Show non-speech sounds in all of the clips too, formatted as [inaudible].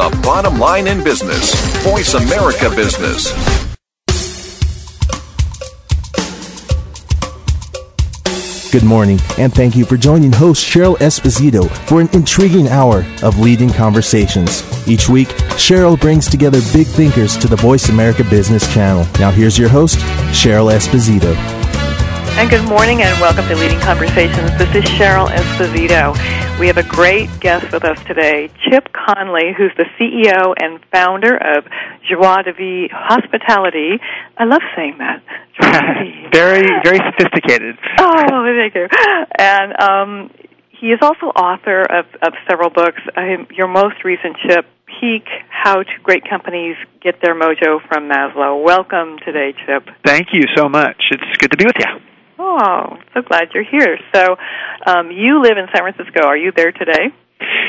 the bottom line in business. Voice America Business. Good morning, and thank you for joining host Cheryl Esposito for an intriguing hour of leading conversations. Each week, Cheryl brings together big thinkers to the Voice America Business Channel. Now, here's your host, Cheryl Esposito. And good morning and welcome to Leading Conversations. This is Cheryl Esposito. We have a great guest with us today, Chip Conley, who's the CEO and founder of Joie de Vivre Hospitality. I love saying that. [laughs] very, very sophisticated. [laughs] oh, thank you. And um, he is also author of, of several books. Um, your most recent, Chip, Peak, How to Great Companies Get Their Mojo from Maslow. Welcome today, Chip. Thank you so much. It's good to be with you. Oh, so glad you're here. So, um, you live in San Francisco. Are you there today?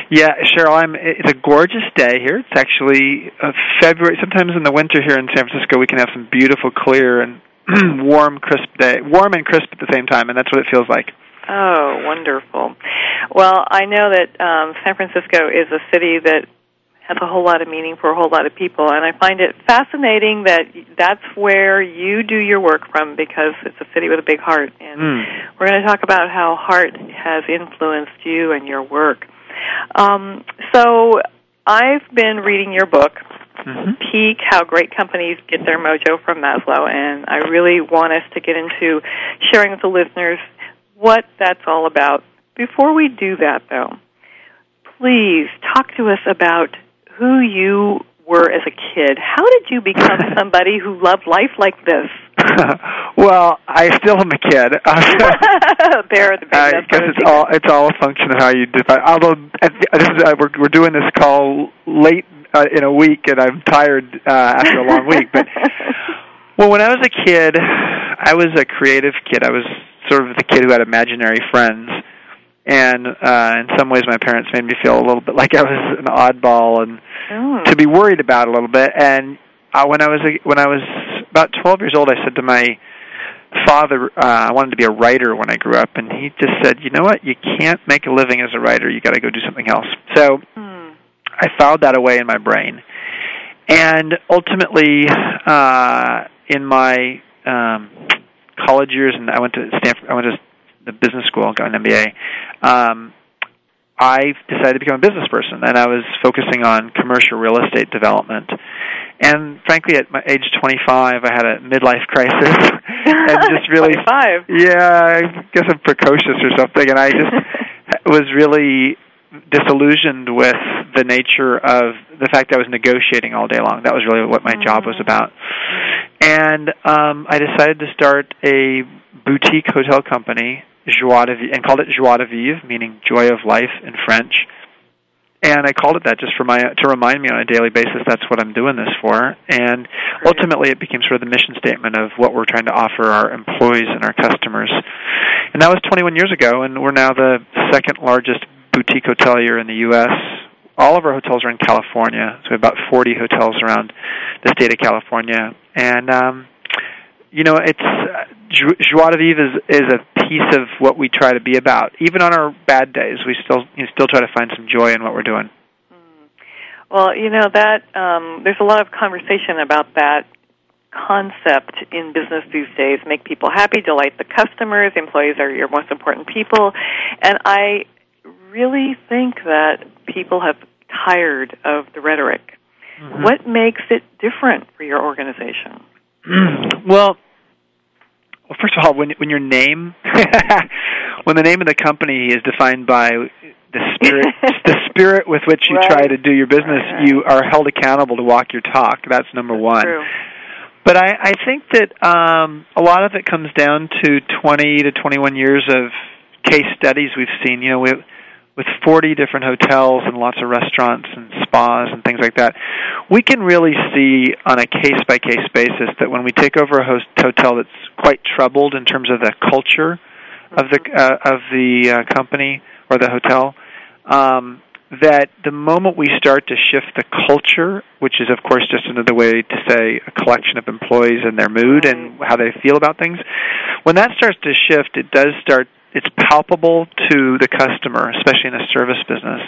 Yeah, Cheryl, I'm. It's a gorgeous day here. It's actually uh, February. Sometimes in the winter here in San Francisco, we can have some beautiful, clear, and [clears throat] warm, crisp day. Warm and crisp at the same time, and that's what it feels like. Oh, wonderful. Well, I know that um, San Francisco is a city that has a whole lot of meaning for a whole lot of people and I find it fascinating that that's where you do your work from because it's a city with a big heart and mm. we're going to talk about how heart has influenced you and your work. Um, so I've been reading your book mm-hmm. Peak How Great Companies Get Their Mojo from Maslow and I really want us to get into sharing with the listeners what that's all about. Before we do that though, please talk to us about who you were as a kid. How did you become [laughs] somebody who loved life like this? [laughs] well, I still am a kid. [laughs] there, the I guess it's all it's all a function of how you define. Although this is, uh, we're we're doing this call late uh, in a week, and I'm tired uh, after a long week. But well, when I was a kid, I was a creative kid. I was sort of the kid who had imaginary friends and uh in some ways my parents made me feel a little bit [laughs] like I was an oddball and oh. to be worried about a little bit. And uh, when I was when I was about 12 years old I said to my father uh I wanted to be a writer when I grew up. And he just said you know what? You can't make a living as a writer. You got to go do something else. So hmm. I filed that away in my brain. And ultimately uh in my um college years and I went to Stanford I went to the business school, got an MBA, um, I decided to become a business person, and I was focusing on commercial real estate development. And frankly, at my age 25, I had a midlife crisis, [laughs] and just really, 25. yeah, I guess I'm precocious or something, and I just [laughs] was really disillusioned with the nature of the fact that I was negotiating all day long. That was really what my mm. job was mm. about. And um, I decided to start a boutique hotel company joie de vivre, and called it joie de vivre, meaning joy of life in French. And I called it that just for my to remind me on a daily basis that's what I'm doing this for. And ultimately, it became sort of the mission statement of what we're trying to offer our employees and our customers. And that was 21 years ago, and we're now the second largest boutique hotelier in the U.S. All of our hotels are in California, so we have about 40 hotels around the state of California. And um, you know, it's uh, joie de vivre is is a piece of what we try to be about. Even on our bad days, we still you know, still try to find some joy in what we're doing. Hmm. Well, you know that um, there's a lot of conversation about that concept in business these days. Make people happy, delight the customers. Employees are your most important people, and I really think that people have tired of the rhetoric. Mm-hmm. What makes it different for your organization? [clears throat] well, well, first of all, when when your name, [laughs] when the name of the company is defined by the spirit, [laughs] the spirit with which you right. try to do your business, right. you are held accountable to walk your talk. That's number That's one. True. But I, I think that um, a lot of it comes down to 20 to 21 years of case studies we've seen. You know, we with 40 different hotels and lots of restaurants and spas and things like that, we can really see on a case by case basis that when we take over a host hotel that's quite troubled in terms of the culture of the uh, of the uh, company or the hotel, um, that the moment we start to shift the culture, which is of course just another way to say a collection of employees and their mood and how they feel about things, when that starts to shift, it does start it's palpable to the customer, especially in a service business.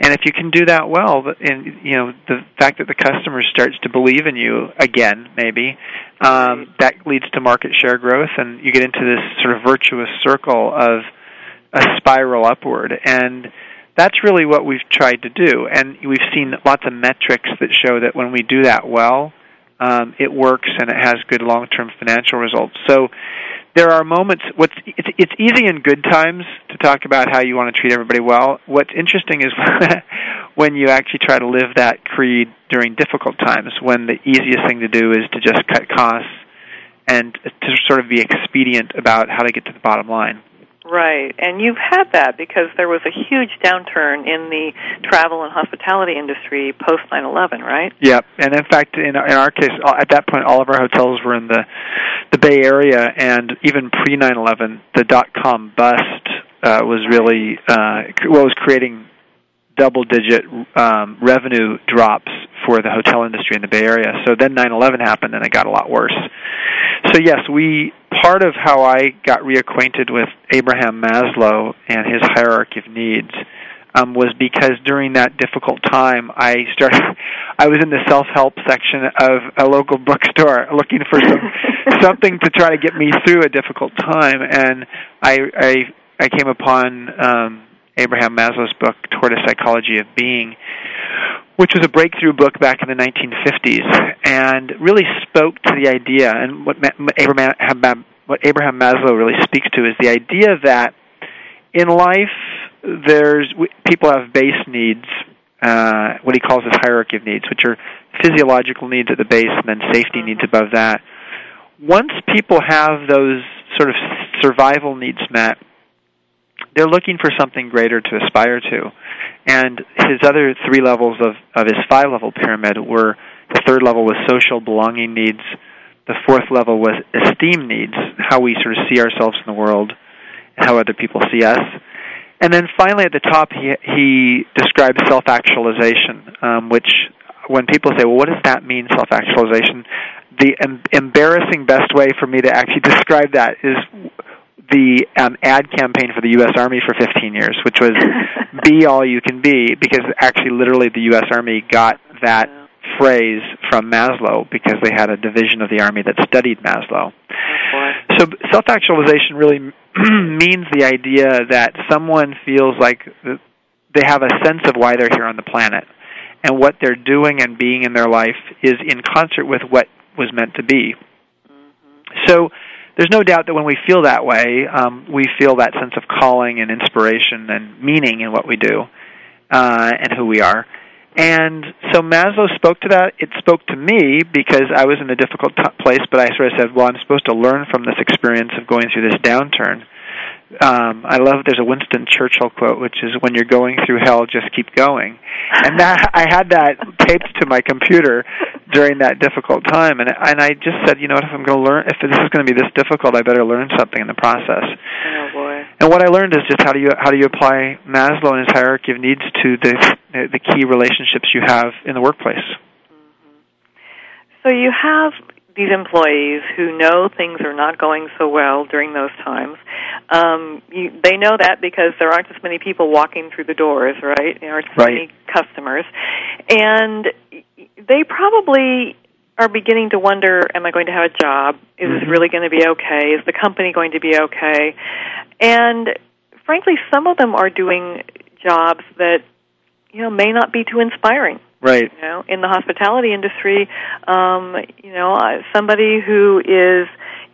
And if you can do that well, and you know the fact that the customer starts to believe in you again, maybe um, that leads to market share growth, and you get into this sort of virtuous circle of a spiral upward. And that's really what we've tried to do. And we've seen lots of metrics that show that when we do that well, um, it works and it has good long-term financial results. So there are moments. What's it's, it's easy in good times to talk about how you want to treat everybody well. What's interesting is [laughs] when you actually try to live that creed during difficult times, when the easiest thing to do is to just cut costs and to sort of be expedient about how to get to the bottom line. Right, and you've had that because there was a huge downturn in the travel and hospitality industry post 9/11, right? Yep, and in fact, in in our case, at that point, all of our hotels were in the the Bay Area, and even pre 9/11, the dot com bust uh, was really uh, what was creating double digit um, revenue drops for the hotel industry in the Bay Area. So then 9/11 happened, and it got a lot worse. So yes, we part of how I got reacquainted with Abraham Maslow and his hierarchy of needs um, was because during that difficult time, I started. [laughs] I was in the self-help section of a local bookstore [laughs] looking for some [laughs] something to try to get me through a difficult time, and I I, I came upon um, Abraham Maslow's book, Toward a Psychology of Being, which was a breakthrough book back in the 1950s, and really spoke to the idea. And what Abraham, what Abraham Maslow really speaks to is the idea that in life, there's people have base needs, uh, what he calls his hierarchy of needs, which are physiological needs at the base, and then safety needs above that. Once people have those sort of survival needs met, they're looking for something greater to aspire to. And his other three levels of, of his five level pyramid were the third level was social belonging needs, the fourth level was esteem needs, how we sort of see ourselves in the world, how other people see us. And then finally at the top, he, he describes self actualization, um, which when people say, well, what does that mean, self actualization? The em- embarrassing best way for me to actually [laughs] describe that is the um, ad campaign for the U.S. Army for 15 years, which was [laughs] "Be all you can be," because actually, literally, the U.S. Army got that phrase from Maslow because they had a division of the Army that studied Maslow. so, self-actualization really [clears throat] means the idea that someone feels like they have a sense of why they're here on the planet, and what they're doing and being in their life is in concert with what was meant to be. Mm-hmm. So there's no doubt that when we feel that way, um, we feel that sense of calling and inspiration and meaning in what we do uh, and who we are. And so Maslow spoke to that. It spoke to me because I was in a difficult t- place, but I sort of said, well, I'm supposed to learn from this experience of going through this downturn um, I love there's a Winston Churchill quote, which is "When you're going through hell, just keep going," and that I had that taped to my computer during that difficult time, and and I just said, you know what, if I'm going to learn, if this is going to be this difficult, I better learn something in the process. Oh boy! And what I learned is just how do you how do you apply Maslow and his hierarchy of needs to the the key relationships you have in the workplace. Mm-hmm. So you have these employees who know things are not going so well during those times. Um, you, they know that because there aren't as many people walking through the doors, right? There aren't as right. many customers, and they probably are beginning to wonder: Am I going to have a job? Is mm-hmm. this really going to be okay? Is the company going to be okay? And frankly, some of them are doing jobs that you know may not be too inspiring Right. You know, in the hospitality industry, um, you know, uh, somebody who is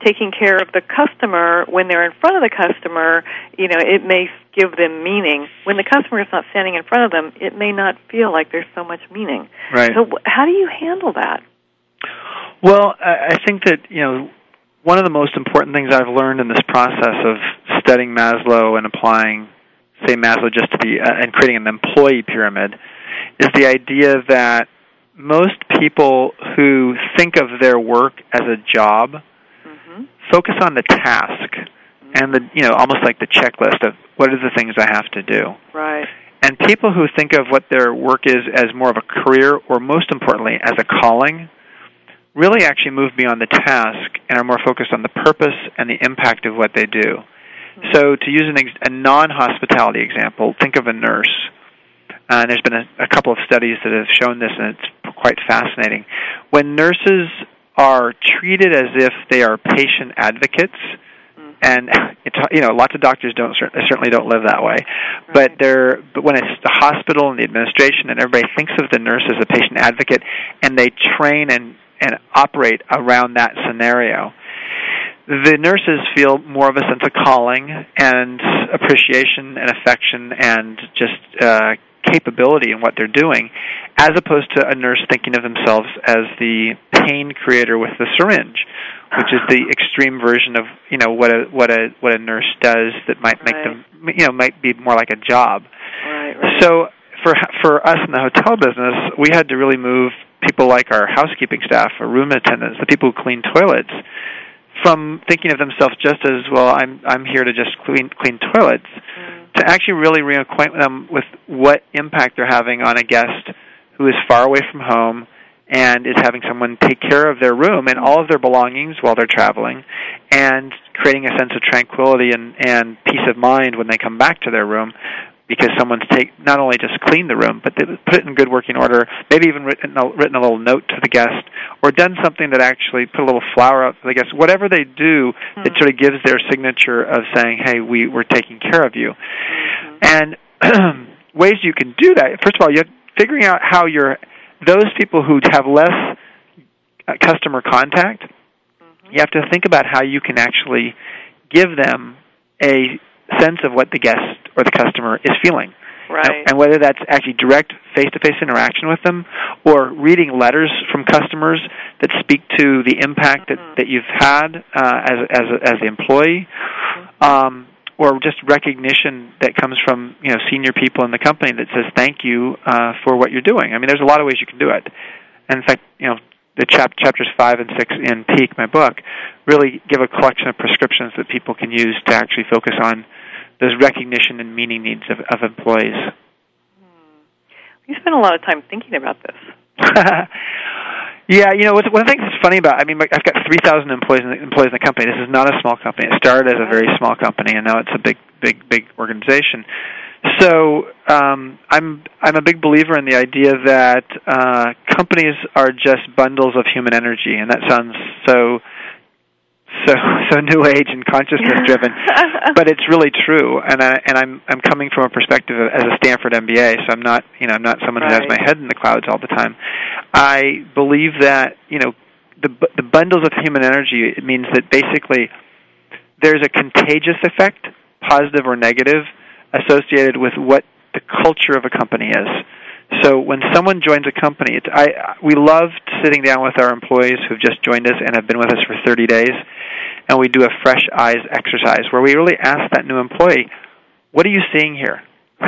taking care of the customer when they're in front of the customer, you know, it may give them meaning. When the customer is not standing in front of them, it may not feel like there's so much meaning. Right. So, how do you handle that? Well, I think that you know one of the most important things I've learned in this process of studying Maslow and applying, say, Maslow just to the uh, and creating an employee pyramid is the idea that most people who think of their work as a job mm-hmm. focus on the task mm-hmm. and the you know almost like the checklist of what are the things I have to do. Right. And people who think of what their work is as more of a career or most importantly as a calling really actually move beyond the task and are more focused on the purpose and the impact of what they do. So, to use an ex- a non-hospitality example, think of a nurse. Uh, and there's been a, a couple of studies that have shown this, and it's quite fascinating. When nurses are treated as if they are patient advocates, and it's you know lots of doctors don't certainly don't live that way right. but they're but when it's the hospital and the administration and everybody thinks of the nurse as a patient advocate and they train and and operate around that scenario the nurses feel more of a sense of calling and appreciation and affection and just uh, capability in what they're doing, as opposed to a nurse thinking of themselves as the pain creator with the syringe, which is the [sighs] extreme version of you know what a what a what a nurse does that might make right. them you know might be more like a job. Right, right. So for for us in the hotel business, we had to really move people like our housekeeping staff, our room attendants, the people who clean toilets, from thinking of themselves just as well. I'm I'm here to just clean clean toilets, Mm. to actually really reacquaint them with what impact they're having on a guest who is far away from home and is having someone take care of their room and all of their belongings while they're traveling and creating a sense of tranquility and, and peace of mind when they come back to their room because someone's take not only just cleaned the room but they put it in good working order maybe even written a, written a little note to the guest or done something that actually put a little flower out for the guest whatever they do Hmm. it sort of gives their signature of saying hey we we're taking care of you Mm-hmm. and [clears throat] ways you can do that first of all you're figuring out how you're those people who have less uh, customer contact Mm-hmm. you have to think about how you can actually give them a sense of what the guest or the customer is feeling Right. and, whether that's actually direct face-to-face interaction with them or reading letters from customers that speak to the impact that, that you've had uh, as as as the employee, um, or just recognition that comes from you know senior people in the company that says thank you uh, for what you're doing. I mean, there's a lot of ways you can do it. And in fact, you know, the chap- chapters five and six in Peak, my book, really give a collection of prescriptions that people can use to actually focus on those recognition and meaning needs of, of employees. You spend a lot of time thinking about this. [laughs] yeah, you know, what's, one of the things that's funny about, I mean, I've got 3,000 employees in, the, employees in the company. This is not a small company. It started as a very small company, and now it's a big, big, big organization. So um, I'm I'm a big believer in the idea that uh, companies are just bundles of human energy, and that sounds so so [laughs] so new age and consciousness driven, [laughs] but it's really true. And I and I'm I'm coming from a perspective of, as a Stanford MBA, so I'm not you know I'm not someone who has my head in the clouds all the time. I believe that you know the the bundles of human energy it means that basically there's a contagious effect, positive or negative, associated with what the culture of a company is. So when someone joins a company, it's, I we love sitting down with our employees who've just joined us and have been with us for 30 days, and we do a fresh eyes exercise where we really ask that new employee, "What are you seeing here?" [laughs]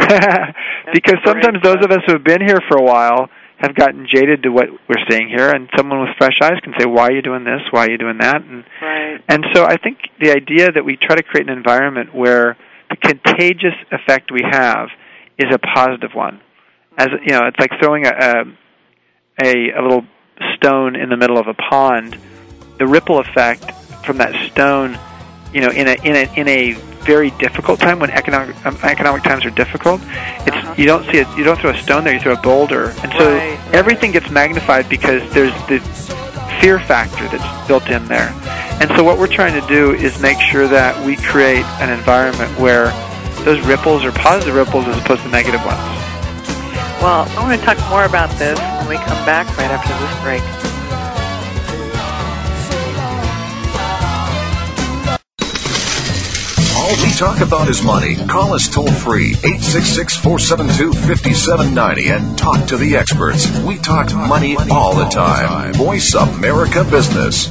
because sometimes those of us who have been here for a while have gotten jaded to what we're seeing here, and someone with fresh eyes can say, "Why are you doing this? Why are you doing that?" And Right. and so I think the idea that we try to create an environment where the contagious effect we have is a positive one. As you know, it's like throwing a a, a, little stone in the middle of a pond. The ripple effect from that stone, you know, in a in a in a very difficult time when economic um, economic times are difficult, it's Uh-huh. you don't see it. You don't throw a stone there. You throw a boulder, and so Right, right. everything gets magnified because there's the fear factor that's built in there. And so what we're trying to do is make sure that we create an environment where those ripples are positive ripples as opposed to negative ones. Well, I want to talk more about this when we come back right after this break. All we talk about is money. Call us toll free 866 472 5790 and talk to the experts. We talk money all the time. Voice America Business.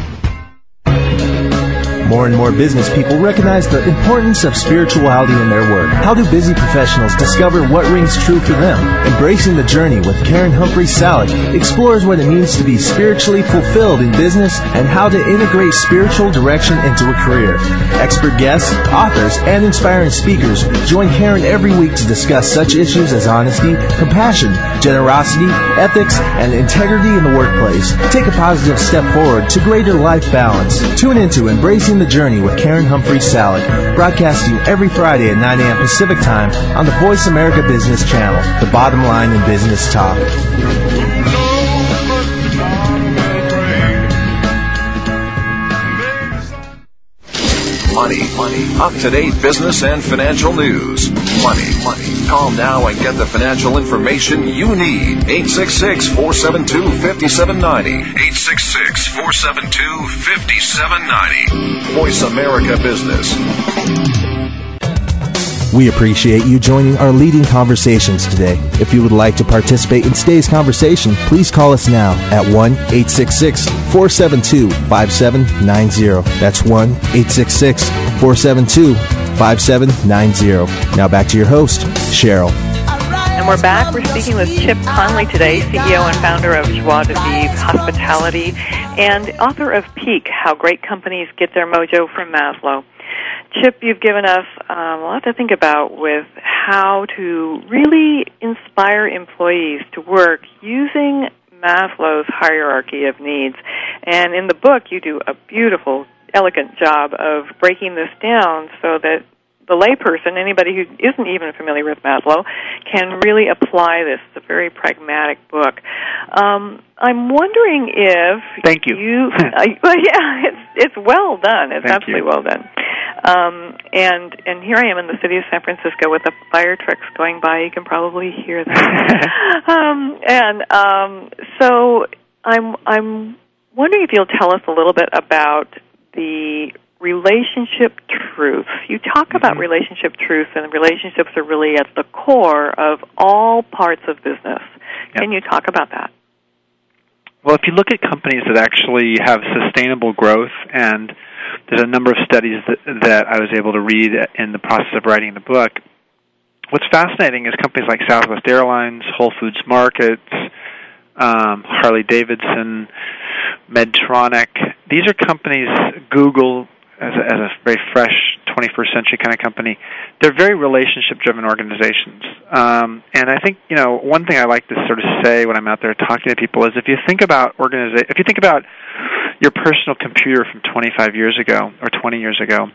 More and more business people recognize the importance of spirituality in their work. How do busy professionals discover what rings true for them? Embracing the Journey with Karen Humphrey Salick explores what it means to be spiritually fulfilled in business and how to integrate spiritual direction into a career. Expert guests, authors, and inspiring speakers join Karen every week to discuss such issues as honesty, compassion, generosity, ethics, and integrity in the workplace. Take a positive step forward to greater life balance. Tune into Embracing the Journey with Karen Humphrey Salick, broadcasting every Friday at 9 a.m. Pacific Time on the Voice America Business Channel, the bottom line in business talk. Money, money, up to date business and financial news. Money, money. Call now and get the financial information you need. 866 472 5790. 866 472 5790. Voice America Business. We appreciate you joining our leading conversations today. If you would like to participate in today's conversation, please call us now at 1 866 472 5790. That's 1 866 472 5790. Now back to your host, Cheryl. And we're back. We're speaking with Chip Conley today, CEO and founder of Joie de Vivre Hospitality and author of Peak How Great Companies Get Their Mojo from Maslow. Chip, you've given us um, a lot to think about with how to really inspire employees to work using Maslow's hierarchy of needs. And in the book, you do a beautiful, elegant job of breaking this down so that the layperson, anybody who isn't even familiar with Maslow, can really apply this. It's a very pragmatic book. Um, I'm wondering if Thank you. you uh, [laughs] well, yeah, it's it's well done. It's Thank absolutely you. well done. Um, and and here I am in the city of San Francisco with the fire trucks going by. You can probably hear that. [laughs] um, and um, so I'm I'm wondering if you'll tell us a little bit about the relationship truth. You talk about Mhm. relationship truth, and relationships are really at the core of all parts of business. Can you talk about that? Well, if you look at companies that actually have sustainable growth, and there's a number of studies that, that I was able to read in the process of writing the book, what's fascinating is companies like Southwest Airlines, Whole Foods Markets, um, Harley Davidson, Medtronic. These are companies, Google, as a, as a very fresh 21st century kind of company, they're very relationship driven organizations. Um, and I think, you know, one thing I like to sort of say when I'm out there talking to people is if you think about organiza- if you think about your personal computer from 25 years ago or 20 years ago,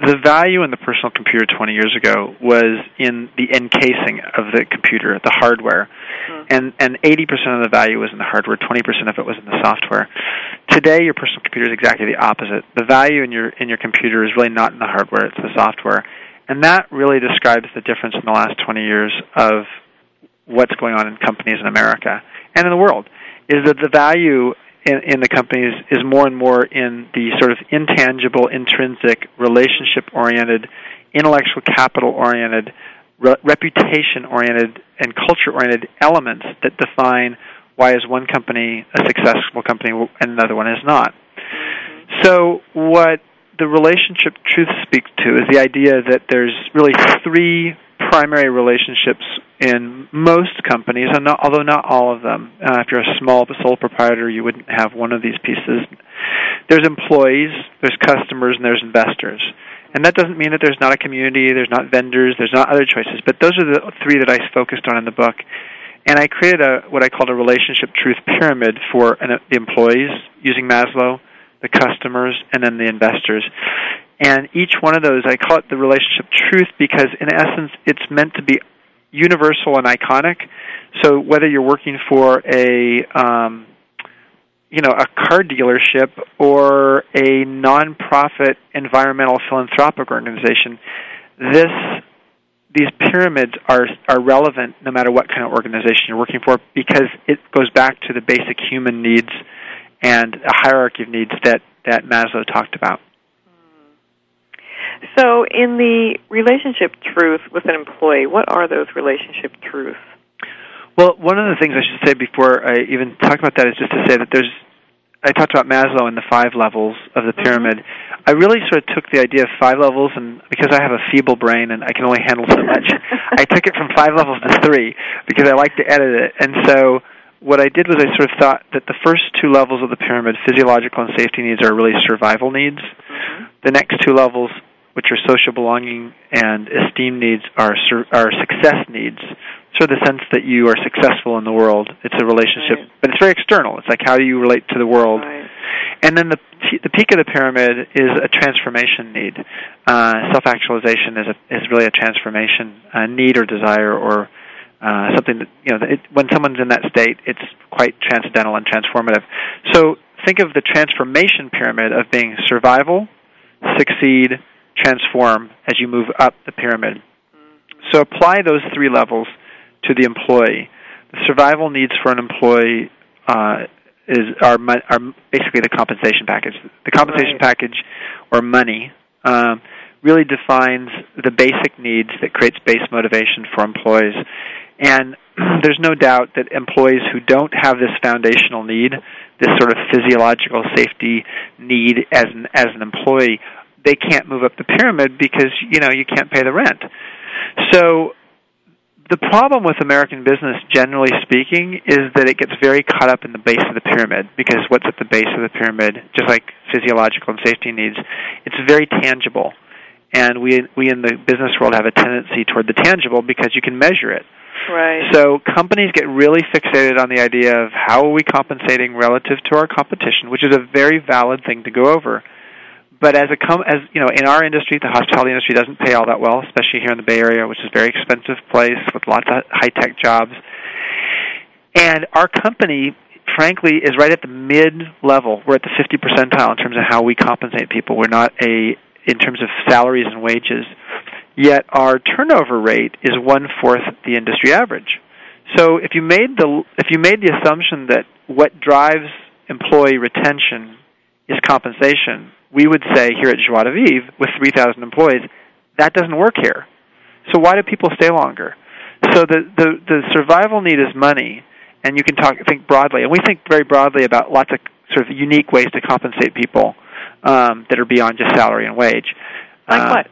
the value in the personal computer 20 years ago was in the encasing of the computer, the hardware. Mm-hmm. And and 80% of the value was in the hardware, 20% of it was in the software. Today your personal computer is exactly the opposite. The value in your in your computer is really not in the hardware, it's the software. And that really describes the difference in the last 20 years of what's going on in companies in America and in the world is that the value in, in the companies is more and more in the sort of intangible, intrinsic, relationship oriented, intellectual capital oriented, re- reputation oriented, and culture oriented elements that define why is one company a successful company and another one is not. So, what the relationship truth speaks to is the idea that there's really three primary relationships in most companies, and not, although not all of them. Uh, if you're a small sole proprietor, you wouldn't have one of these pieces. There's employees, there's customers, and there's investors. And that doesn't mean that there's not a community, there's not vendors, there's not other choices, but those are the three that I focused on in the book. And I created a what I called a relationship truth pyramid for an, the employees using Maslow, the customers, and then the investors. And each one of those, I call it the relationship truth because, in essence, it's meant to be universal and iconic. So whether you're working for a um, you know a car dealership or a nonprofit environmental philanthropic organization, this these pyramids are are relevant no matter what kind of organization you're working for because it goes back to the basic human needs and a hierarchy of needs that that Maslow talked about. So, in the relationship truth with an employee, what are those relationship truths? Well, one of the things I should say before I even talk about that is just to say that there's I talked about Maslow and the five levels of the pyramid. Mm-hmm. I really sort of took the idea of five levels, and because I have a feeble brain and I can only handle so much, [laughs] I took it from five levels to three because I like to edit it. And so what I did was I sort of thought that the first two levels of the pyramid, physiological and safety needs, are really survival needs. Mm-hmm. The next two levels, which are social belonging and esteem needs, are are success needs sort of the sense that you are successful in the world. It's a relationship, right. but it's very external. It's like how do you relate to the world. Right. And then the the peak of the pyramid is a transformation need. Uh, Self actualization is a, is really a transformation a need or desire or uh, something that you know it, when someone's in that state, it's quite transcendental and transformative. So think of the transformation pyramid of being survival, succeed, transform as you move up the pyramid. Mm-hmm. So apply those three levels to the employee. The survival needs for an employee uh, is are are basically the compensation package. The compensation right. package, or money, um, really defines the basic needs that creates base motivation for employees. And [clears throat] there's no doubt that employees who don't have this foundational need, this sort of physiological safety need as an as an employee, they can't move up the pyramid because you know you can't pay the rent. So the problem with American business, generally speaking, is that it gets very caught up in the base of the pyramid because what's at the base of the pyramid, just like physiological and safety needs, it's very tangible. And we we in the business world have a tendency toward the tangible because you can measure it. Right. So companies get really fixated on the idea of how are we compensating relative to our competition, which is a very valid thing to go over but as a com- as you know, in our industry, the hospitality industry doesn't pay all that well, especially here in the Bay Area, which is a very expensive place with lots of high tech jobs. And our company, frankly, is right at the mid level. We're at the 50 percentile in terms of how we compensate people. We're not a in terms of salaries and wages. Yet our turnover rate is one fourth the industry average. So if you made the if you made the assumption that what drives employee retention is compensation, we would say here at Joie de Vivre, with 3,000 employees, that doesn't work here. So why do people stay longer? So the, the, the survival need is money, and you can talk think broadly, and we think very broadly about lots of sort of unique ways to compensate people um, that are beyond just salary and wage. Like uh, what?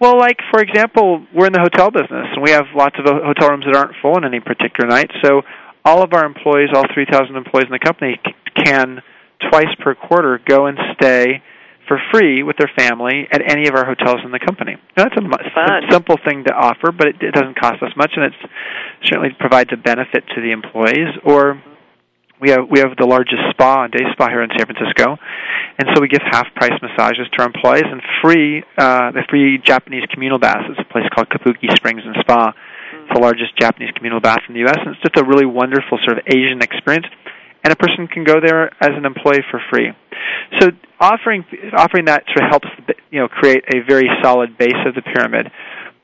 Well, like for example, we're in the hotel business, and we have lots of hotel rooms that aren't full on any particular night. So all of our employees, all 3,000 employees in the company, can twice per quarter go and stay for free with their family at any of our hotels in the company. Now, that's a, a simple thing to offer, but it, it doesn't cost us much, and it certainly provides a benefit to the employees. Or we have we have the largest spa, a day spa here in San Francisco, and so we give half price massages to our employees and free uh, the free Japanese communal baths. It's a place called Kabuki Springs and Spa. It's the largest Japanese communal bath in the U.S. and it's just a really wonderful sort of Asian experience and a person can go there as an employee for free. So offering offering that sort of helps you know create a very solid base of the pyramid.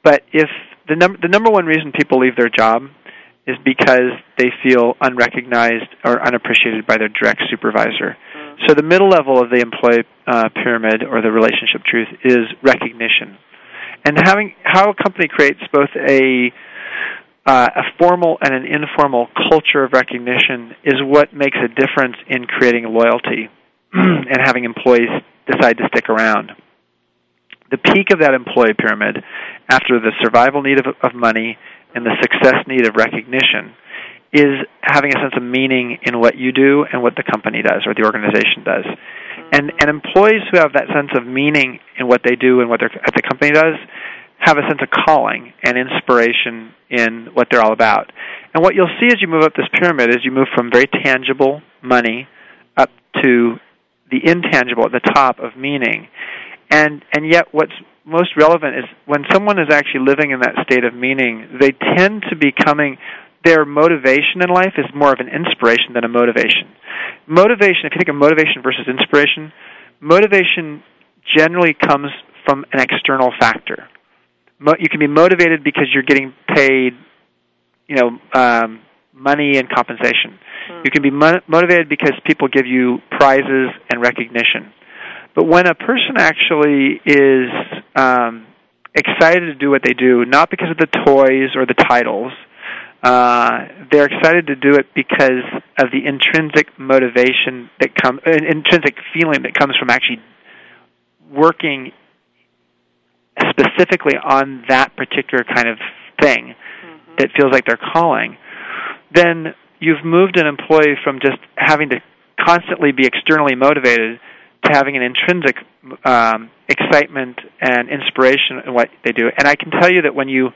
But if the number the number one reason people leave their job is because they feel unrecognized or unappreciated by their direct supervisor. Mm-hmm. So the middle level of the employee uh, pyramid or the relationship truth is recognition, and having how a company creates both a uh, a formal and an informal culture of recognition is what makes a difference in creating loyalty [clears throat] and having employees decide to stick around. The peak of that employee pyramid, after the survival need of, of money and the success need of recognition, is having a sense of meaning in what you do and what the company does or the organization does. And and employees who have that sense of meaning in what they do and what their at the company does have a sense of calling and inspiration in what they're all about. And what you'll see as you move up this pyramid is you move from very tangible money up to the intangible at the top of meaning. And and yet what's most relevant is when someone is actually living in that state of meaning, they tend to be coming their motivation in life is more of an inspiration than a motivation. Motivation, if you think of motivation versus inspiration, motivation generally comes from an external factor mo- you can be motivated because you're getting paid, you know, um, money and compensation. Mm-hmm. You can be mo- motivated because people give you prizes and recognition. But when a person actually is um, excited to do what they do, not because of the toys or the titles, uh, they're excited to do it because of the intrinsic motivation that comes, uh, intrinsic feeling that comes from actually working specifically on that particular kind of thing mm-hmm. that feels like they're calling. Then you've moved an employee from just having to constantly be externally motivated to having an intrinsic um, excitement and inspiration in what they do. And I can tell you that when you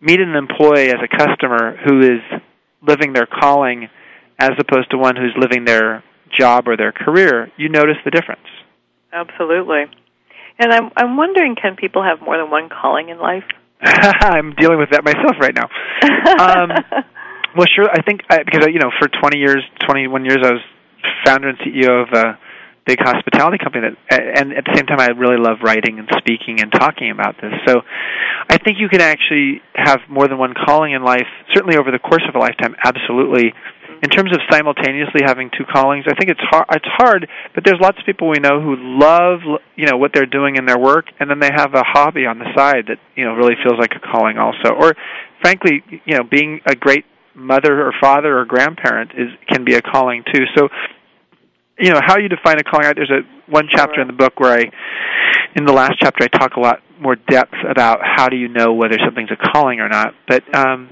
meet an employee as a customer who is living their calling as opposed to one who's living their job or their career, you notice the difference. Absolutely. And I'm I'm wondering can people have more than one calling in life? [laughs] I'm dealing with that myself right now. um, [laughs] well, sure. I think I, because I, you know, for 20 years, 21 years, I was founder and CEO of a big hospitality company that and at the same time I really love writing and speaking and talking about this. So I think you can actually have more than one calling in life, certainly over the course of a lifetime, absolutely. In terms of simultaneously having two callings, I think it's hard it's hard, but there's lots of people we know who love, you know, what they're doing in their work and then they have a hobby on the side that, you know, really feels like a calling also. Or frankly, you know, being a great mother or father or grandparent is can be a calling too. So you know how you define a calling. There's a one chapter in the book where I, in the last chapter, I talk a lot more depth about how do you know whether something's a calling or not. But um,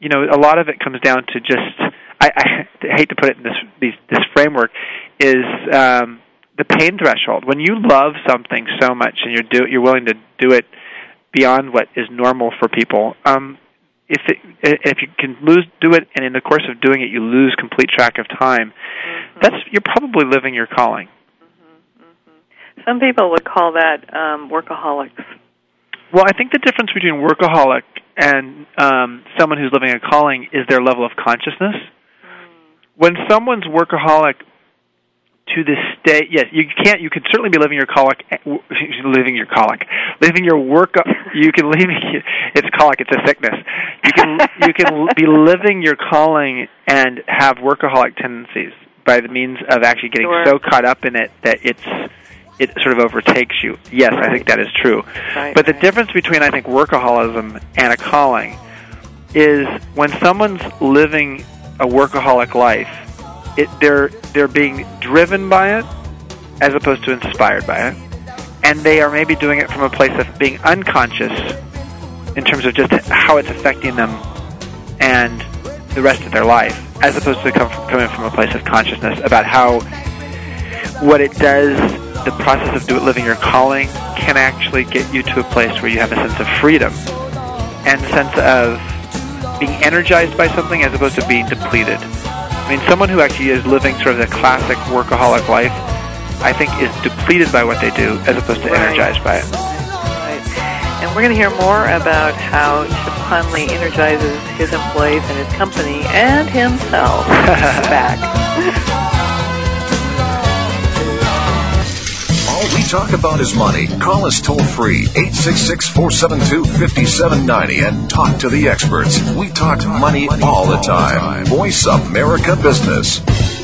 you know, a lot of it comes down to just I, [laughs] I hate to put it in this these, this framework is um, the pain threshold. When you love something so much and you're do you're willing to do it beyond what is normal for people. Um, if it, if you can lose do it and in the course of doing it you lose complete track of time mm-hmm. that's you're probably living your calling mm-hmm. Mm-hmm. some people would call that um, workaholics well i think the difference between workaholic and um, someone who's living a calling is their level of consciousness. When someone's workaholic to the state. Yes, you can't. You can certainly be living your colic, living your colic, living your work. You can leave. [laughs] It's colic. It's a sickness. You can you can [laughs] be living your calling and have workaholic tendencies by the means of actually getting sure. so caught up in it that it's it sort of overtakes you. Yes, right. I think that is true. Right, but right. the difference between I think workaholism and a calling is when someone's living a workaholic life it, they're they're being driven by it as opposed to inspired by it, and they are maybe doing it from a place of being unconscious in terms of just how it's affecting them and the rest of their life, as opposed to come from, coming from a place of consciousness about how what it does, the process of do, living your calling, can actually get you to a place where you have a sense of freedom and sense of being energized by something as opposed to being depleted. I mean, someone who actually is living sort of the classic workaholic life, I think, is depleted by what they do as opposed to right. energized by it. Right. And we're going to hear more about how Chip Conley energizes his employees and his company and himself. [laughs] Back. [laughs] Talk about his money. Call us toll free 866 472 5790 and talk to the experts. We talk money all the time. Voice America Business.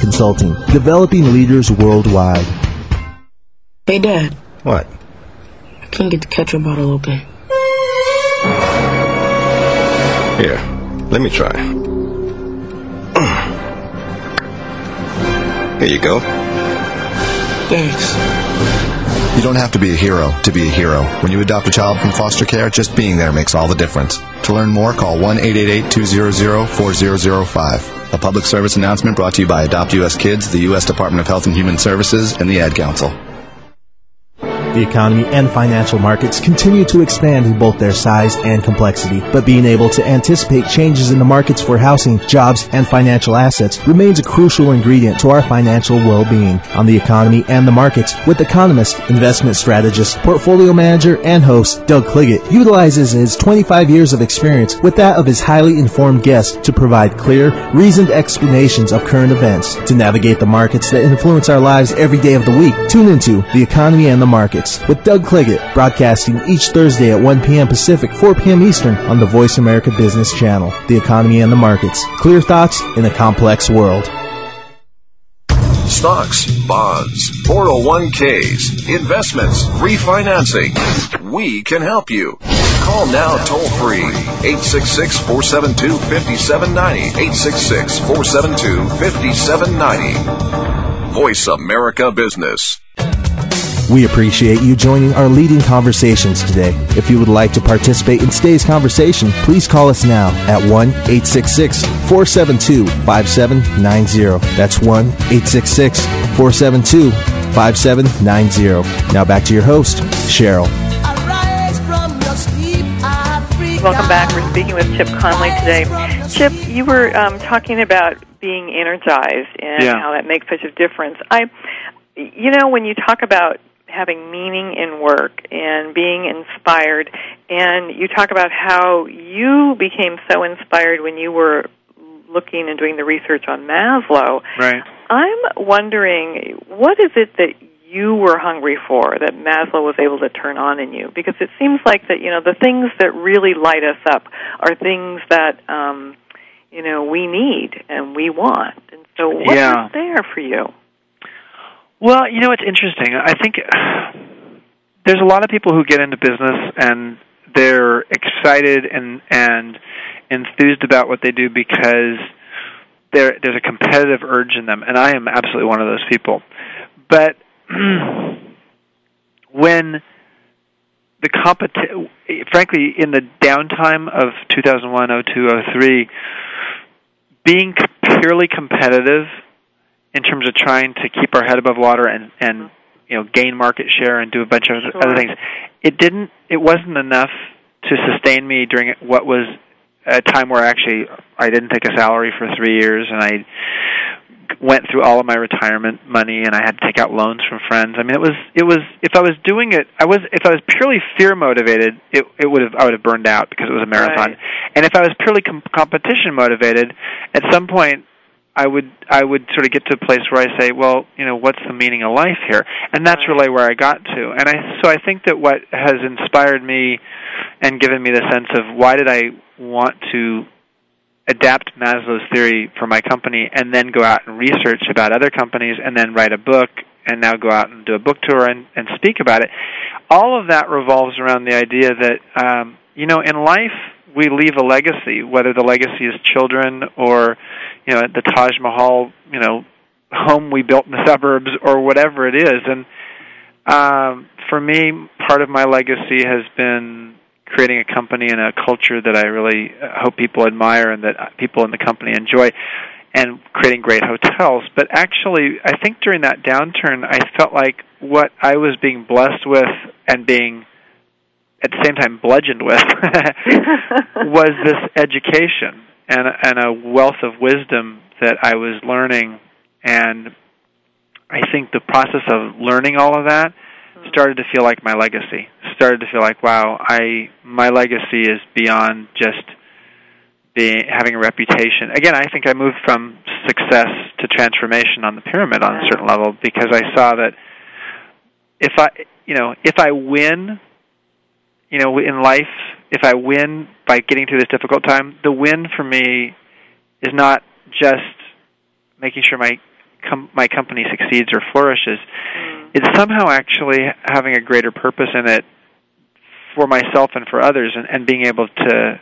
Consulting, developing leaders worldwide. Hey, Dad. What? I can't get the ketchup bottle open. Here, let me try. [clears throat] Here you go. Thanks. You don't have to be a hero to be a hero. When you adopt a child from foster care, just being there makes all the difference. To learn more, call 1 888 200 4005. A public service announcement brought to you by Adopt U.S. Kids, the U.S. Department of Health and Human Services, and the Ad Council. The economy and financial markets continue to expand in both their size and complexity, but being able to anticipate changes in the markets for housing, jobs, and financial assets remains a crucial ingredient to our financial well-being. On the economy and the markets, with economist, investment strategist, portfolio manager, and host Doug Cliggott utilizes his 25 years of experience with that of his highly informed guests to provide clear, reasoned explanations of current events. To navigate the markets that influence our lives every day of the week, tune into The Economy and the Markets with Doug Cliggott, broadcasting each Thursday at 1 p.m. Pacific, 4 p.m. Eastern on the Voice America Business Channel. The Economy and the Markets. Clear thoughts in a complex world. Stocks, bonds, 401ks, investments, refinancing. We can help you. Call now toll free 866 472 5790. 866 472 5790. Voice America Business. We appreciate you joining our leading conversations today. If you would like to participate in today's conversation, please call us now at 1 866 472 5790. That's 1 866 472 5790. Now back to your host, Cheryl. Welcome back. We're speaking with Chip Conley today. Chip, you were um, talking about being energized and Yeah. how that makes such a difference. I, you know, when you talk about having meaning in work and being inspired, and you talk about how you became so inspired when you were looking and doing the research on Maslow. Right. I'm wondering, what is it that you were hungry for that Maslow was able to turn on in you? Because it seems like that you know the things that really light us up are things that um, you know we need and we want. And so, what Yeah. is there for you? Well, you know, it's interesting. I think [sighs] there's a lot of people who get into business and they're excited and and enthused about what they do because there there's a competitive urge in them, and I am absolutely one of those people. But [clears throat] when the competi- frankly in the downtime of 2001, 02, 03, being purely competitive in terms of trying to keep our head above water and and uh-huh. you know gain market share and do a bunch of Sure. other things it didn't it wasn't enough to sustain me during what was a time where actually I didn't take a salary for 3 years and I went through all of my retirement money and I had to take out loans from friends. I mean it was it was if I was doing it I was if I was purely fear motivated it it would have I would have burned out because it was a marathon. Right. And if I was purely com- competition motivated at some point I would I would sort of get to a place where I say, well, you know, what's the meaning of life here? And that's really where I got to. And I so I think that what has inspired me and given me the sense of why did I want to adapt Maslow's theory for my company and then go out and research about other companies and then write a book and now go out and do a book tour and, and speak about it. All of that revolves around the idea that um, you know, in life we leave a legacy, whether the legacy is children or you know the Taj Mahal, you know, home we built in the suburbs or whatever it is. And um, for me, part of my legacy has been creating a company and a culture that I really uh, hope people admire and that people in the company enjoy, and creating great hotels. But actually, I think during that downturn, I felt like what I was being blessed with and being at the same time bludgeoned with [laughs] was this education and and a wealth of wisdom that I was learning and I think the process of learning all of that mm-hmm. started to feel like my legacy. Started to feel like wow, I my legacy is beyond just being having a reputation. Again, I think I moved from success to transformation on the pyramid on a certain level because I saw that if I, you know, if I win you know, in life, if I win by getting through this difficult time, the win for me is not just making sure my com- my company succeeds or flourishes. Mm. It's somehow actually having a greater purpose in it for myself and for others, and, and being able to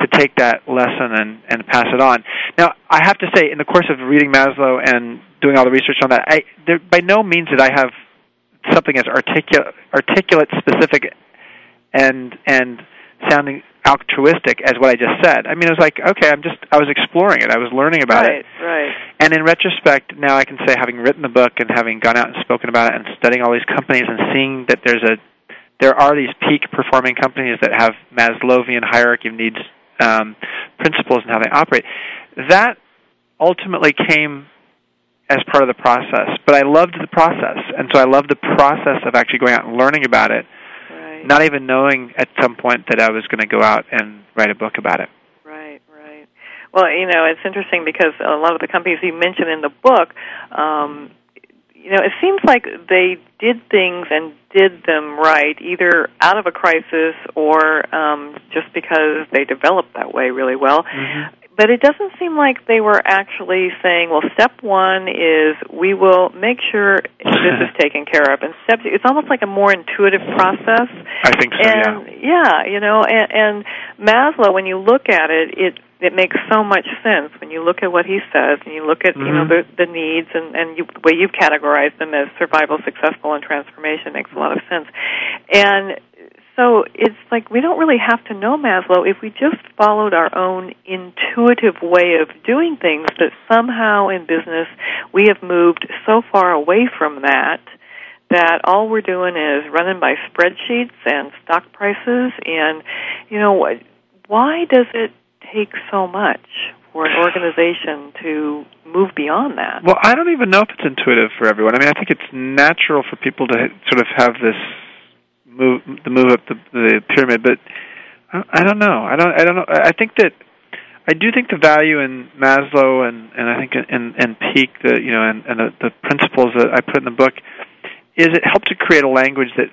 to take that lesson and, and pass it on. Now, I have to say, in the course of reading Maslow and doing all the research on that, I there, by no means did I have something as articulate, articulate, specific, and and sounding altruistic as what I just said. I mean, it was like, okay, I'm just I was exploring it. I was learning about right, it. Right. right. And in retrospect, now I can say, having written the book and having gone out and spoken about it and studying all these companies and seeing that there's a there are these peak performing companies that have Maslowian hierarchy of needs um, principles and how they operate. That ultimately came as part of the process, but I loved the process, and so I loved the process of actually going out and learning about it, Right. not even knowing at some point that I was going to go out and write a book about it. Right, right. Well, you know, it's interesting because a lot of the companies you mentioned in the book, um, you know, it seems like they did things and did them right, either out of a crisis or um, just because they developed that way really well. But it doesn't seem like they were actually saying, well, step one is we will make sure this is [laughs] taken care of. And step two, it's almost like a more intuitive process. I think so. And yeah. yeah, you know, and, and Maslow, when you look at it, it it makes so much sense when you look at what he says and you look at you know Mhm. the the needs and and you, the way you've categorized them as survival, successful, and transformation makes a lot of sense. And so it's like we don't really have to know Maslow if we just followed our own intuitive way of doing things. That somehow in business we have moved so far away from that that all we're doing is running by spreadsheets and stock prices and you know why does it take so much for an organization to move beyond that Well, I don't even know if it's intuitive for everyone. I mean, I think it's natural for people to sort of have this move, the move up the, the pyramid, but I, I don't know. I don't. I don't know. I think that I do think the value in Maslow and and I think in in Peak, the you know, and, and the, the principles that I put in the book is it helped to create a language that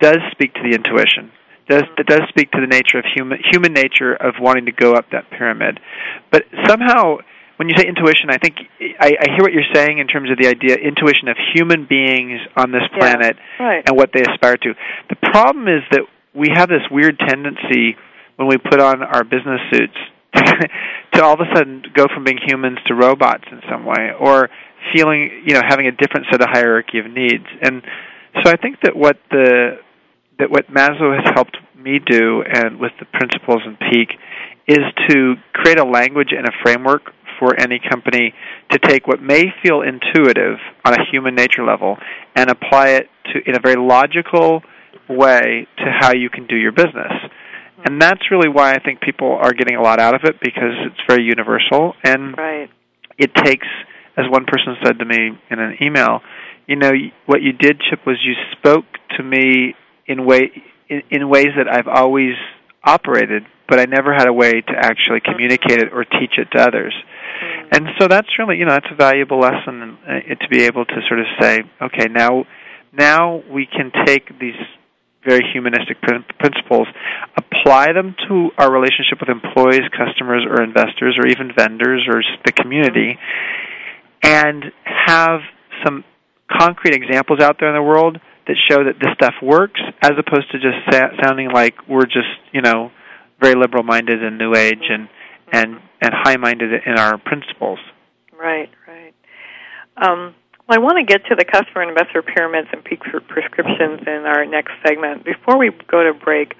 does speak to the intuition. Does that does speak to the nature of human human nature of wanting to go up that pyramid, but somehow when you say intuition, I think I, I hear what you're saying in terms of the idea intuition of human beings on this Yeah, planet right. and what they aspire to. The problem is that we have this weird tendency when we put on our business suits [laughs] to all of a sudden go from being humans to robots in some way, or feeling you know having a different set of hierarchy of needs. And so I think that what the that what Maslow has helped me do, and with the principles in Peak, is to create a language and a framework for any company to take what may feel intuitive on a human nature level and apply it to in a very logical way to how you can do your business. And that's really why I think people are getting a lot out of it because it's very universal and right it takes as one person said to me in an email, you know, what you did Chip was you spoke to me in way in, in ways that I've always operated, but I never had a way to actually communicate it or teach it to others. And so that's really, you know, that's a valuable lesson uh, to be able to sort of say, okay, now now we can take these very humanistic prin- principles, apply them to our relationship with employees, customers, or investors, or even vendors, or the community, and have some concrete examples out there in the world that show that this stuff works, as opposed to just sa- sounding like we're just, you know, very liberal-minded and new age and and and high-minded in our principles. Right, right. Um, well, I want to get to the customer and investor pyramids and peak for prescriptions in our next segment. Before we go to break,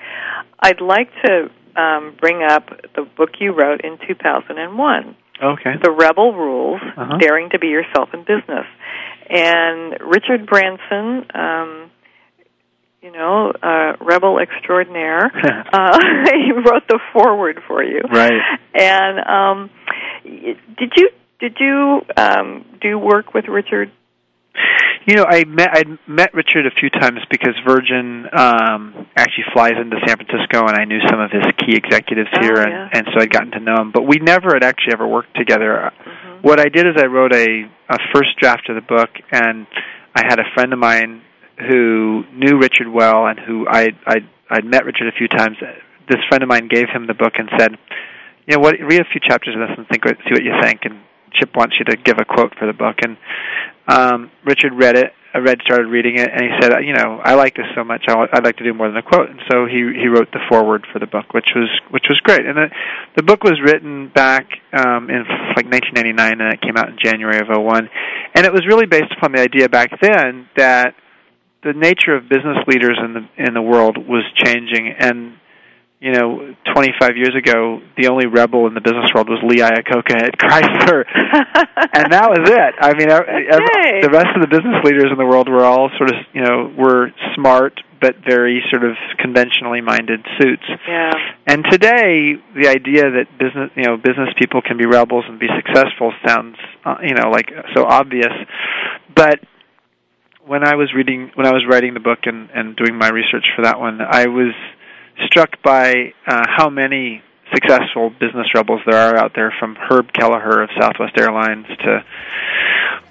I'd like to um, bring up the book you wrote in 2001, Okay. The Rebel Rules Uh-huh. Daring to Be Yourself in Business. And Richard Branson, um, you know, uh, rebel extraordinaire, [laughs] uh, [laughs] he wrote the foreword for you. Right. And um, did you did you um, do work with Richard? You know, I met I met Richard a few times because Virgin um actually flies into San Francisco, and I knew some of his key executives Oh, here, and, yeah. and so I'd gotten to know him. But we never had actually ever worked together. Mhm. What I did is I wrote a, a first draft of the book, and I had a friend of mine who knew Richard well, and who I I I'd met Richard a few times. This friend of mine gave him the book and said, "You know, what? Read a few chapters of this and think, see what you think." And Chip wants you to give a quote for the book, and um, Richard read it. I read, started reading it, and he said, "You know, I like this so much. I'd like to do more than a quote." And so he he wrote the foreword for the book, which was which was great. And the the book was written back um, in like 1999, and it came out in January of '01. And it was really based upon the idea back then that the nature of business leaders in the in the world was changing, and you know, 25 years ago, the only rebel in the business world was Lee Iacocca at [laughs] Chrysler, and that was it. I mean, Okay. the rest of the business leaders in the world were all sort of, you know, were smart but very sort of conventionally minded suits. Yeah. And today, the idea that business, you know, business people can be rebels and be successful sounds, uh, you know, like so obvious. But when I was reading, when I was writing the book and and doing my research for that one, I was struck by uh, how many successful business rebels there are out there, from Herb Kelleher of Southwest Airlines to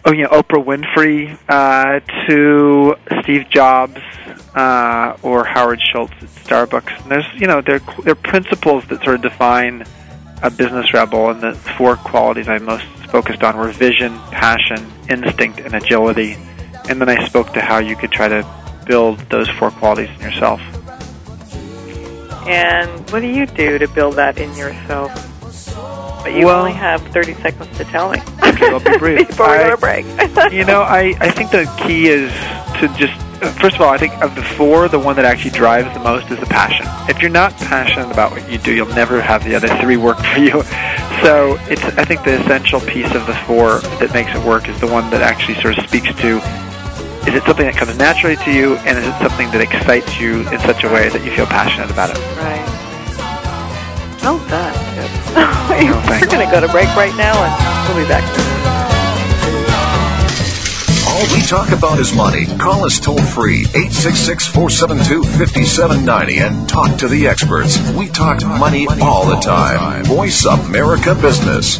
oh, you know, Oprah Winfrey uh, to Steve Jobs uh, or Howard Schultz at Starbucks. And there's, you know, there there are principles that sort of define a business rebel, and the four qualities I most focused on were vision, passion, instinct, and agility. And then I spoke to how you could try to build those four qualities in yourself. And what do you do to build that in yourself? But you Well- only have 30 seconds to tell me. Okay, I'll be [laughs] brief. Before we I- go to break. you know, I, I think the key is to just first of all, I think of the four, the one that actually drives the most is the passion. If you're not passionate about what you do, you'll never have the other three work for you. So it's I think the essential piece of the four that makes it work is the one that actually sort of speaks to is it something that comes naturally to you and is it something that excites you in such a way that you feel passionate about it? Right. Well done, Chip. [laughs] thanks. We're going to go to break right now, and we'll be back. All we talk about is money. Call us toll free 866 472 5790 and talk to the experts. We talk money all the time. Voice America Business.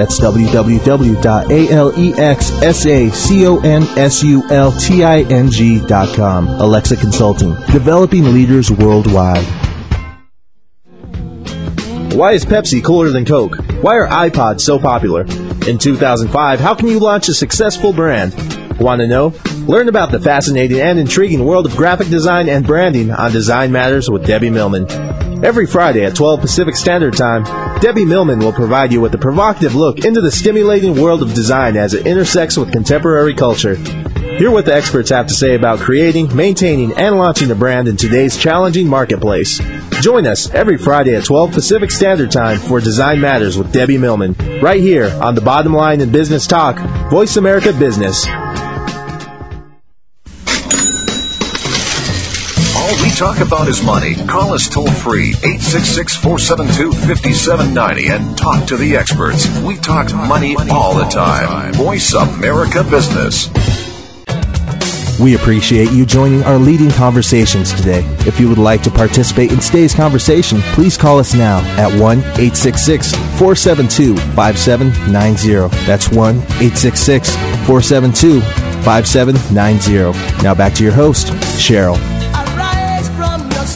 That's www.alexaconsulting.com. Alexa Consulting, developing leaders worldwide. Why is Pepsi cooler than Coke? Why are iPods so popular? In 2005, how can you launch a successful brand? Want to know? Learn about the fascinating and intriguing world of graphic design and branding on Design Matters with Debbie Millman. Every Friday at 12 Pacific Standard Time, Debbie Millman will provide you with a provocative look into the stimulating world of design as it intersects with contemporary culture. Hear what the experts have to say about creating, maintaining, and launching a brand in today's challenging marketplace. Join us every Friday at 12 Pacific Standard Time for Design Matters with Debbie Millman, right here on the Bottom Line in Business Talk, Voice America Business. Talk about is money. Call us toll free 866 472 5790 and talk to the experts. We talk money all the time. Voice America Business. We appreciate you joining our leading conversations today. If you would like to participate in today's conversation, please call us now at 1 866 472 5790. That's 1 866 472 5790. Now back to your host, Cheryl.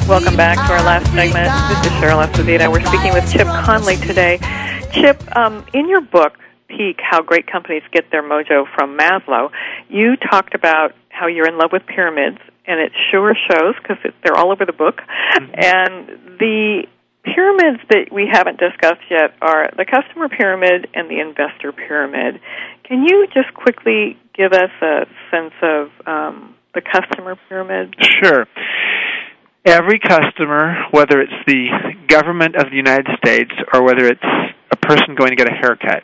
Welcome back to our last segment. This is Cheryl Esposito. We're speaking with Chip Conley today. Chip, um, in your book, Peak How Great Companies Get Their Mojo from Maslow, you talked about how you're in love with pyramids, and it sure shows because they're all over the book. And the pyramids that we haven't discussed yet are the customer pyramid and the investor pyramid. Can you just quickly give us a sense of um, the customer pyramid? Sure. Every customer, whether it's the government of the United States or whether it's a person going to get a haircut,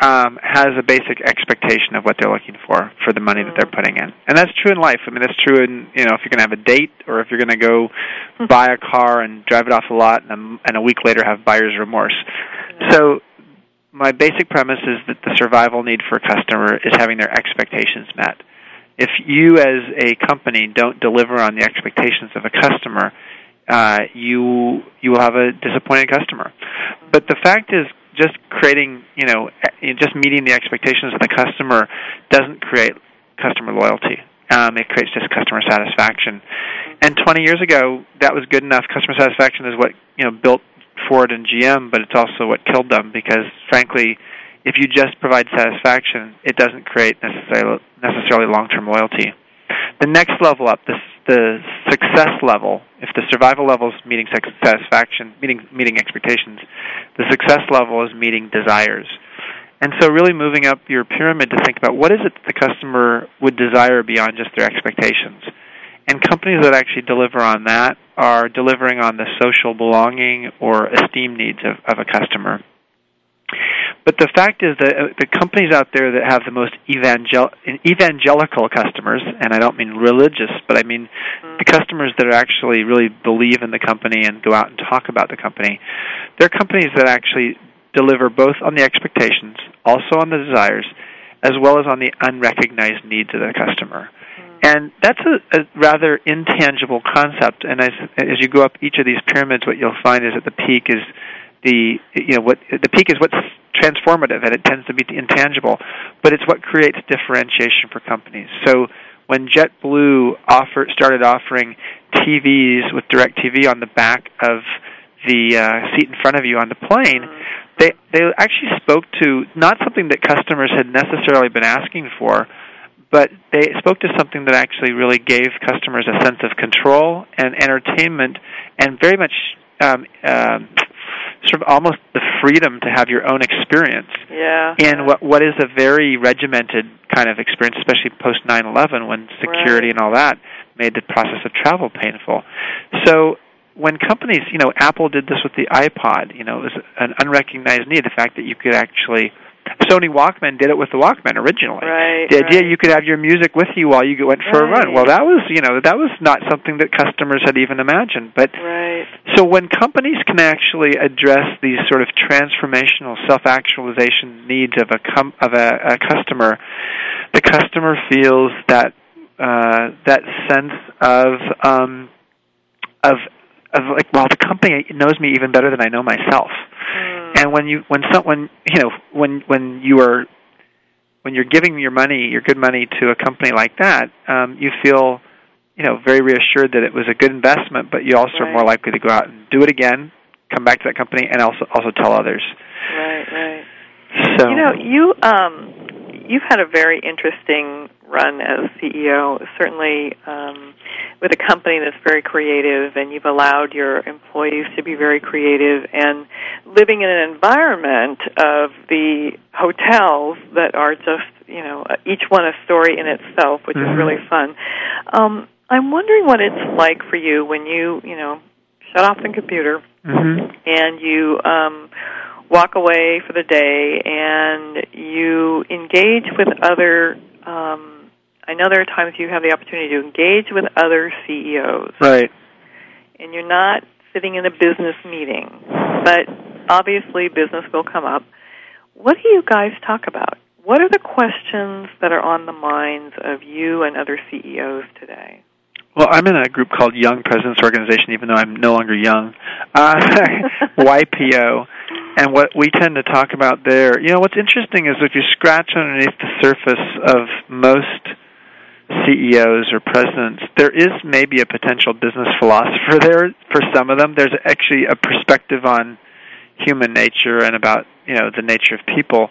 um, has a basic expectation of what they're looking for for the money that they're putting in, and that's true in life. I mean, that's true in you know if you're going to have a date or if you're going to go buy a car and drive it off the lot, and a, and a week later have buyer's remorse. So, my basic premise is that the survival need for a customer is having their expectations met if you as a company don't deliver on the expectations of a customer, uh, you you will have a disappointed customer. But the fact is, just creating, you know, e- just meeting the expectations of the customer doesn't create customer loyalty. Um, it creates just customer satisfaction. And 20 years ago, that was good enough. Customer satisfaction is what you know built Ford and GM, but it's also what killed them because, frankly, if you just provide satisfaction, it doesn't create necessarily necessarily long-term loyalty. The next level up, the the success level, if the survival level is meeting satisfaction, meeting meeting expectations, the success level is meeting desires. And so, really moving up your pyramid to think about what is it that the customer would desire beyond just their expectations. And companies that actually deliver on that are delivering on the social belonging or esteem needs of, of a customer. But the fact is that uh, the companies out there that have the most evangel- evangelical customers, and I don't mean religious, but I mean the customers that actually really believe in the company and go out and talk about the company, they're companies that actually deliver both on the expectations, also on the desires, as well as on the unrecognized needs of the customer. And that's a, a rather intangible concept. And as as you go up each of these pyramids, what you'll find is that the peak is the you know what the peak is what's transformative, and it tends to be intangible, but it's what creates differentiation for companies. So when JetBlue offer, started offering TVs with DirecTV on the back of the uh, seat in front of you on the plane, they they actually spoke to not something that customers had necessarily been asking for, but they spoke to something that actually really gave customers a sense of control and entertainment, and very much um, um, sort of almost the freedom to have your own experience. Yeah. In what what is a very regimented kind of experience, especially post nine eleven, when security Right. and all that made the process of travel painful. So when companies, you know, Apple did this with the iPod. You know, it was an unrecognized need. The fact that you could actually Sony Walkman did it with the Walkman originally. Right, The idea right. you could have your music with you while you went for a run. Right. Well, that was, you know, that was not something that customers had even imagined. But Right. so when companies can actually address these sort of transformational self-actualization needs of a com- of a, a customer, the customer feels that uh, that sense of um, of of like, well, the company knows me even better than I know myself. And when you when someone you know when when you are when you're giving your money, your good money to a company like that, um, you feel you know very reassured that it was a good investment, but you also are more likely to go out and do it again, come back to that company, and also also tell others. Right, right. So You know, you um you've had a very interesting run as CEO, certainly um with a company that's very creative and you've allowed your employees to be very creative and living in an environment of the hotels that are just, you know, each one a story in itself, which Mhm. is really fun. Um I'm wondering what it's like for you when you, you know, shut off the computer hmm and you um, walk away for the day and you engage with other. Um, I know there are times you have the opportunity to engage with other CEOs, right. and you're not sitting in a business meeting, but obviously business will come up. What do you guys talk about? What are the questions that are on the minds of you and other CEOs today? Well, I'm in a group called Young Presidents Organization, even though I'm no longer young. Uh, [laughs] YPO. And what we tend to talk about there, you know, what's interesting is if you scratch underneath the surface of most CEOs or presidents, there is maybe a potential business philosopher [laughs] there for some of them. There's actually a perspective on human nature and about, you know, the nature of people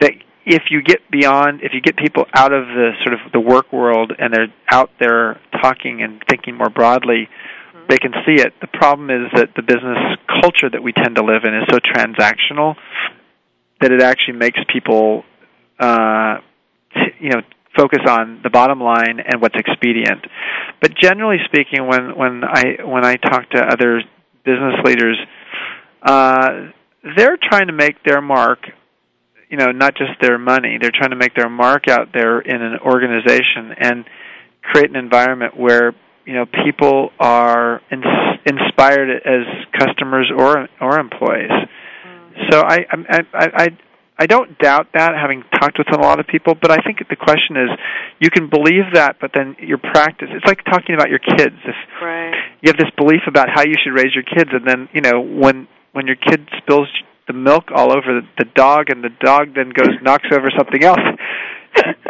that if you get beyond if you get people out of the sort of the work world and they're out there talking and thinking more broadly they can see it. The problem is that the business culture that we tend to live in is so transactional that it actually makes people uh t- you know focus on the bottom line and what's expedient. But generally speaking when when i when i talk to other business leaders uh they're trying to make their mark you know not just their money. They're trying to make their mark out there in an organization and create an environment where you know people are ins- inspired as customers or or employees mm. so I, I i i I don't doubt that, having talked with a lot of people. But I think the question is, you can believe that, but then your practice. It's like talking about your kids. If Right. you have this belief about how you should raise your kids, and then you know when when your kid spills the milk all over the, the dog, and the dog then goes knocks over something else,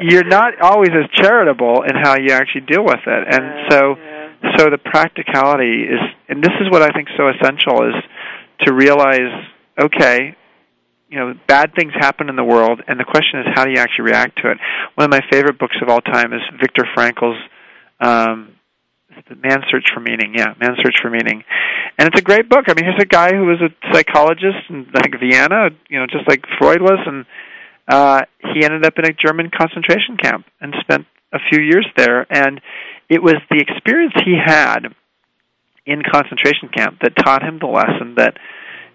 you're not always as charitable in how you actually deal with it. And Yeah, so, yeah. so the practicality is, and this is what I think is so essential is to realize, okay, you know bad things happen in the world, and the question is how do you actually react to it? One of my favorite books of all time is Viktor Frankl's. Um, the Man's Search for Meaning, yeah, Man's Search for Meaning, and it's a great book. I mean, here's a guy who was a psychologist in think Vienna, you know, just like Freud was, and uh, he ended up in a German concentration camp and spent a few years there. And it was the experience he had in concentration camp that taught him the lesson that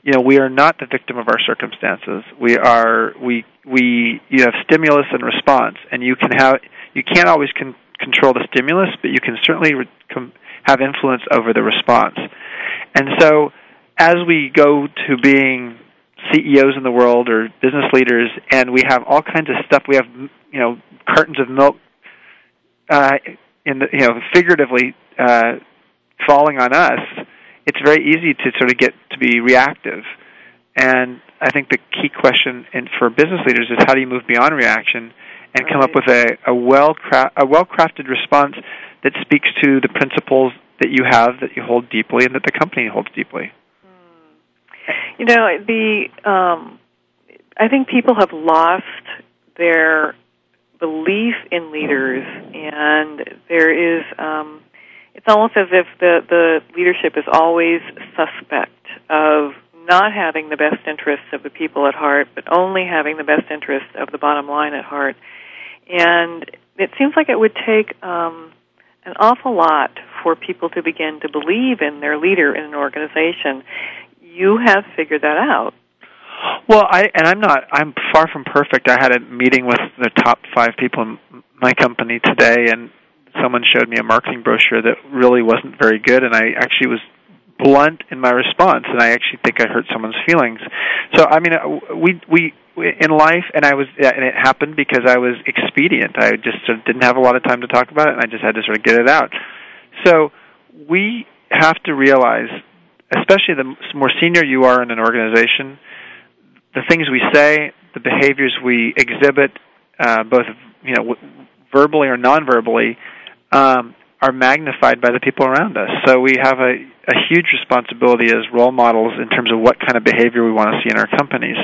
you know we are not the victim of our circumstances. We are we we you have stimulus and response, and you can have you can't always con- control the stimulus, but you can certainly re- com- have influence over the response. And so, as we go to being CEOs in the world or business leaders, and we have all kinds of stuff. We have you know cartons of milk, uh, in the you know figuratively uh, falling on us. It's very easy to sort of get to be reactive, and I think the key question in, for business leaders is how do you move beyond reaction and come up with a, a well a well crafted response that speaks to the principles that you have that you hold deeply and that the company holds deeply. You know, the um, I think people have lost their belief in leaders, and there is. Um, it's almost as if the the leadership is always suspect of not having the best interests of the people at heart, but only having the best interests of the bottom line at heart. And it seems like it would take um, an awful lot for people to begin to believe in their leader in an organization. You have figured that out. Well, I and I'm not. I'm far from perfect. I had a meeting with the top five people in my company today, and someone showed me a marketing brochure that really wasn't very good, and I actually was blunt in my response, and I actually think I hurt someone's feelings. So, I mean, uh, we we in life, and I was, and it happened because I was expedient. I just sort of didn't have a lot of time to talk about it, and I just had to sort of get it out. So, we have to realize, especially the more senior you are in an organization, the things we say, the behaviors we exhibit, uh, both you know, verbally or non-verbally, um, are magnified by the people around us. So we have a, a huge responsibility as role models in terms of what kind of behavior we want to see in our companies.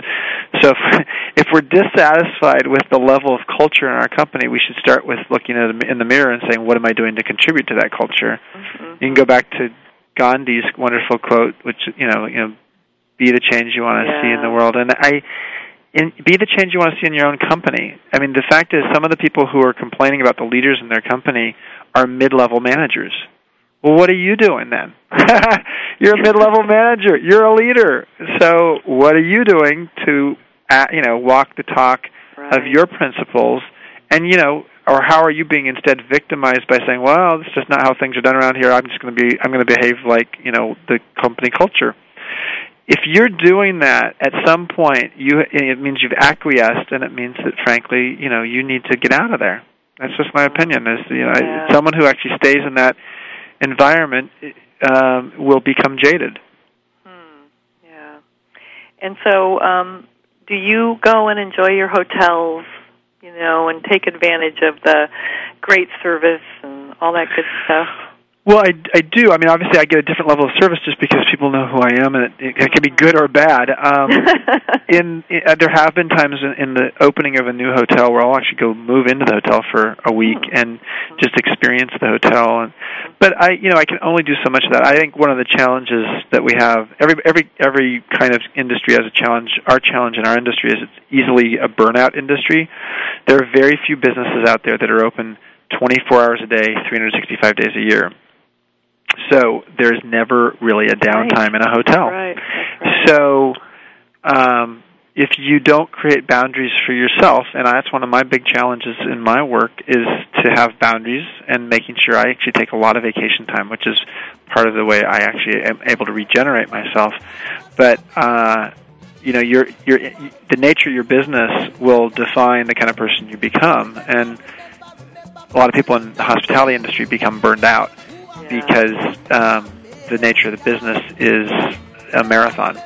So if, [laughs] if we're dissatisfied with the level of culture in our company, we should start with looking at in the mirror and saying, "What am I doing to contribute to that culture?" Mm-hmm. You can go back to Gandhi's wonderful quote, which you know, you know, be the change you want to yeah. see in the world. And I in, be the change you want to see in your own company. I mean, the fact is, some of the people who are complaining about the leaders in their company are mid-level managers. Well, what are you doing then? [laughs] You're a mid-level [laughs] manager. You're a leader. So, what are you doing to, uh, you know, walk the talk right. of your principles? And you know, or how are you being instead victimized by saying, "Well, it's just not how things are done around here. I'm just going to be, I'm going to behave like you know the company culture." if you're doing that at some point you it means you've acquiesced and it means that frankly you know you need to get out of there that's just my opinion is you know yeah. someone who actually stays in that environment um will become jaded hmm. yeah and so um do you go and enjoy your hotels you know and take advantage of the great service and all that good stuff well, I, I do. I mean, obviously, I get a different level of service just because people know who I am, and it, it, it can be good or bad. Um, in, [laughs] in uh, there have been times in, in the opening of a new hotel where I'll actually go move into the hotel for a week and just experience the hotel. And but I, you know, I can only do so much of that. I think one of the challenges that we have every every every kind of industry has a challenge. Our challenge in our industry is it's easily a burnout industry. There are very few businesses out there that are open 24 hours a day, 365 days a year so there's never really a downtime right. in a hotel. Right. right. So um, if you don't create boundaries for yourself, and that's one of my big challenges in my work is to have boundaries and making sure I actually take a lot of vacation time, which is part of the way I actually am able to regenerate myself. But uh, you know, your your the nature of your business will define the kind of person you become, and a lot of people in the hospitality industry become burned out because um, the nature of the business is a marathon.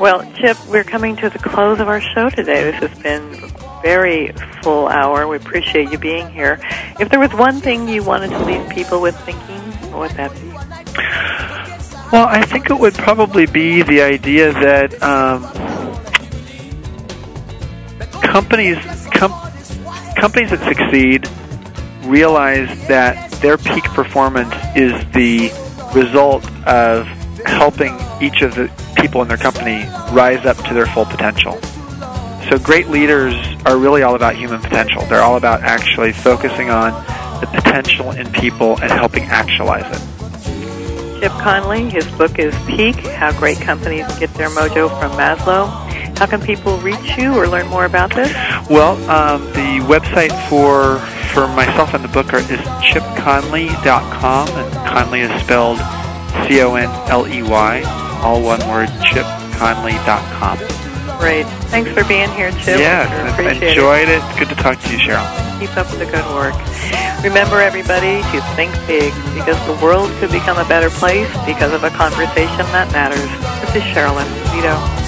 Well, Chip, we're coming to the close of our show today. This has been a very full hour. We appreciate you being here. If there was one thing you wanted to leave people with thinking, what would that be? Well, I think it would probably be the idea that um, companies com- companies that succeed realize that their peak performance is the result of helping each of the people in their company rise up to their full potential. So great leaders are really all about human potential. They're all about actually focusing on the potential in people and helping actualize it. Chip Conley, his book is Peak How Great Companies Get Their Mojo from Maslow. How can people reach you or learn more about this? Well, um, the website for for myself and the book are, is chipconley.com, and Conley is spelled C O N L E Y, all one word, chipconley.com. Great. Thanks for being here, Chip. Yeah, Sure enjoyed it. Good to talk to you, Cheryl. Keep up the good work. Remember, everybody, to think big because the world could become a better place because of a conversation that matters. This is Cheryl Esposito.